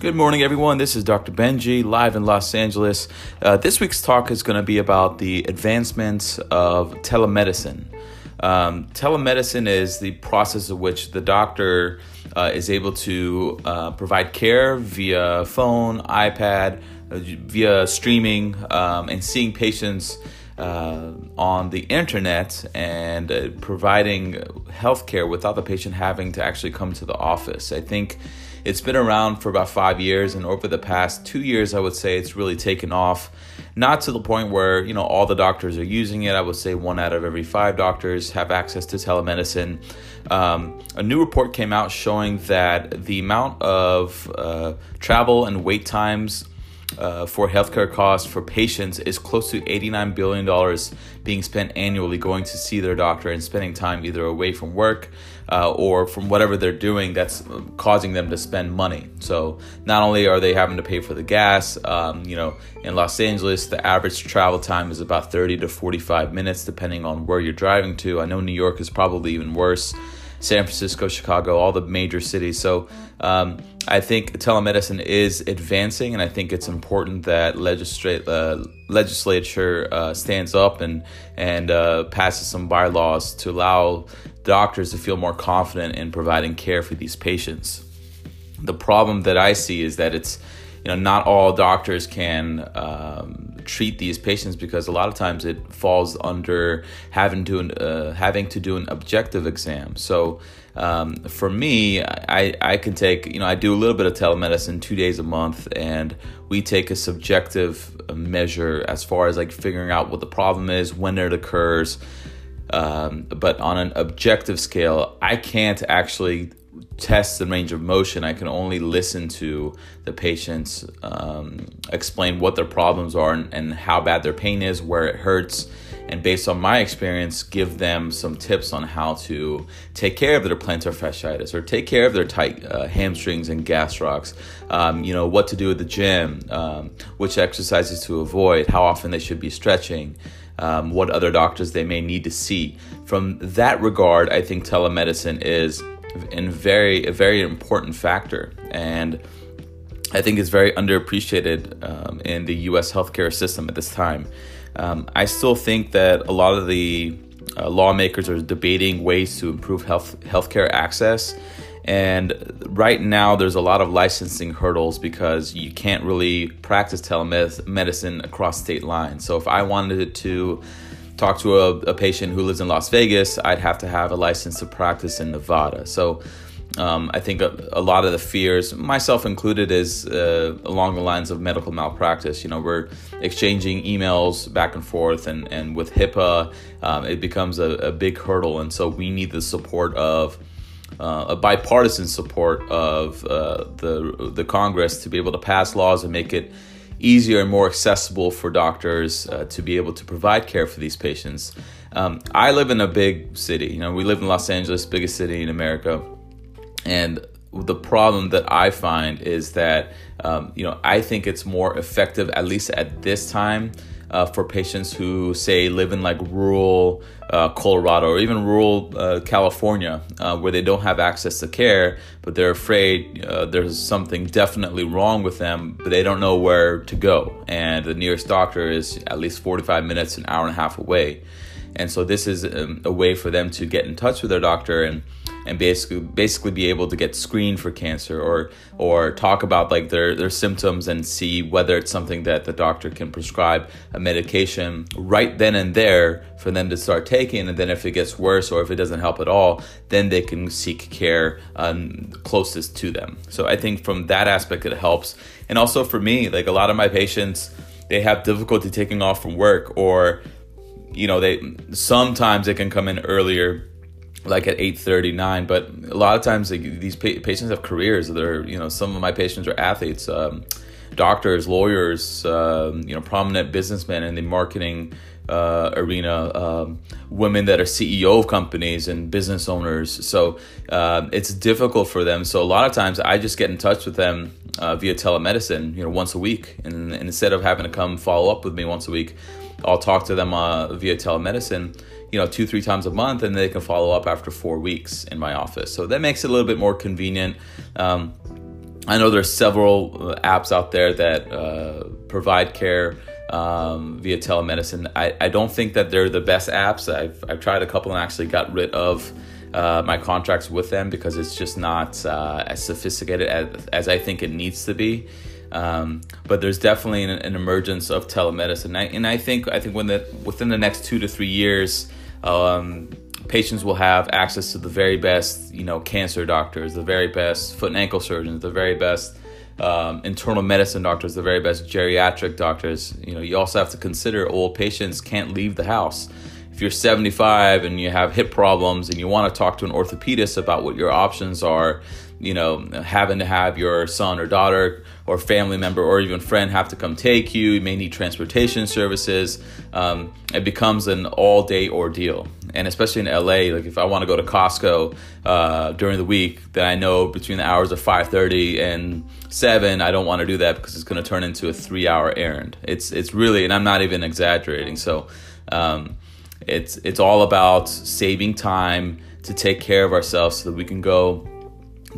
Good morning, everyone. This is Dr. Benji, live in Los Angeles. Uh, this week's talk is going to be about the advancements of telemedicine. Um, telemedicine is the process of which the doctor uh, is able to uh, provide care via phone, iPad, uh, via streaming, um, and seeing patients uh, on the internet and uh, providing healthcare without the patient having to actually come to the office. I think it's been around for about five years, and over the past two years, I would say it's really taken off. Not to the point where you know all the doctors are using it. I would say one out of every five doctors have access to telemedicine. Um, a new report came out showing that the amount of uh, travel and wait times uh, for healthcare costs for patients is close to $89 billion being spent annually going to see their doctor and spending time either away from work uh, or from whatever they're doing that's causing them to spend money. So not only are they having to pay for the gas, um, you know, in Los Angeles, the average travel time is about 30 to 45 minutes, depending on where you're driving to. I know New York is probably even worse. San Francisco, Chicago, all the major cities. So um, I think telemedicine is advancing, and I think it's important that legislate, uh, legislature uh, stands up and and uh, passes some bylaws to allow doctors to feel more confident in providing care for these patients. The problem that I see is that it's you know not all doctors can um, treat these patients because a lot of times it falls under having to uh, having to do an objective exam. So um, for me, I, I can take you know I do a little bit of telemedicine two days a month, and we take a subjective measure as far as like figuring out what the problem is, when it occurs. Um, but on an objective scale, I can't actually test the range of motion. I can only listen to the patients um, explain what their problems are and, and, how bad their pain is, where it hurts, and based on my experience, give them some tips on how to take care of their plantar fasciitis or take care of their tight uh, hamstrings and gastrocs. Um, you know what to do at the gym, um, which exercises to avoid, how often they should be stretching. Um, what other doctors they may need to see. From that regard, I think telemedicine is and very a very important factor and I think it's very underappreciated um, in the U.S. healthcare system at this time. Um, I still think that a lot of the uh, lawmakers are debating ways to improve health healthcare access, and right now there's a lot of licensing hurdles because you can't really practice telemedicine across state lines. So if I wanted to talk to a, a, patient who lives in Las Vegas, I'd have to have a license to practice in Nevada. So um, I think a, a, lot of the fears, myself included, is uh, along the lines of medical malpractice. You know, we're exchanging emails back and forth, and, and with HIPAA, um, it becomes a, a, big hurdle. And so we need the support of uh, a bipartisan support of uh, the the Congress to be able to pass laws and make it easier and more accessible for doctors uh, to be able to provide care for these patients. Um, I live in a big city. You know, we live in Los Angeles, biggest city in America, and the problem that I find is that um, you know I think it's more effective, at least at this time, uh, for patients who say live in like rural uh, Colorado or even rural uh, California, uh, where they don't have access to care, but they're afraid uh, there's something definitely wrong with them, but they don't know where to go, and the nearest doctor is at least 45 minutes, an hour and a half away, and so this is um, a way for them to get in touch with their doctor and and basically basically be able to get screened for cancer or or talk about like their their symptoms and see whether it's something that the doctor can prescribe a medication right then and there for them to start taking. And then if it gets worse or if it doesn't help at all then they can seek care um, closest to them. So i think from that aspect it helps. And also for me like a lot of my patients they have difficulty taking off from work or you know they sometimes they can come in earlier like at 8:39 but a lot of times like, these pa- patients have careers they're you know some of my patients are athletes um, doctors lawyers um, you know prominent businessmen in the marketing uh, arena um, women that are ceo of companies and business owners. So uh, it's difficult for them. So a lot of times i just get in touch with them uh, via telemedicine you know once a week. And, and, instead of having to come follow up with me once a week i'll talk to them uh, via telemedicine you know two three times a month and they can follow up after four weeks in my office so that makes it a little bit more convenient um, I know there's several uh, apps out there that uh, provide care um, via telemedicine. I, I don't think that they're the best apps. I've, I've tried a couple and actually got rid of uh, my contracts with them because it's just not uh, as sophisticated as, as I think it needs to be. Um, but there's definitely an, an, emergence of telemedicine, and I, and I think I think when the within the next two to three years, um, patients will have access to the very best, you know, cancer doctors, the very best foot and ankle surgeons, the very best um, internal medicine doctors, the very best geriatric doctors. You know, you also have to consider old patients can't leave the house. If you're 75 and you have hip problems and you want to talk to an orthopedist about what your options are, you know, having to have your son or daughter or family member or even friend have to come take you. You may need transportation services. Um, it becomes an all day ordeal. And especially in LA, like if I want to go to Costco uh, during the week, then I know between the hours of 5:30 and 7, I don't want to do that because it's going to turn into a three hour errand. It's it's really, and I'm not even exaggerating. So. Um, it's it's all about saving time to take care of ourselves so that we can go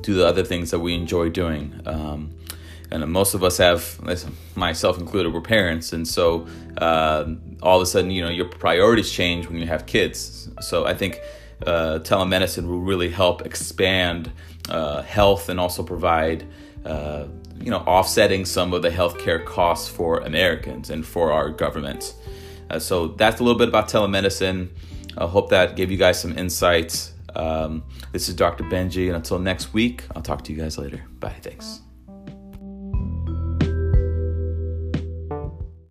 do the other things that we enjoy doing. Um, and most of us have, myself included, we're parents, and so uh, all of a sudden, you know, your priorities change when you have kids. So I think uh, telemedicine will really help expand uh, health and also provide, uh, you know, offsetting some of the healthcare costs for Americans and for our government. Uh, so that's a little bit about telemedicine. I hope that gave you guys some insights. Um, this is Dr. Benji, and until next week, I'll talk to you guys later. Bye. Thanks.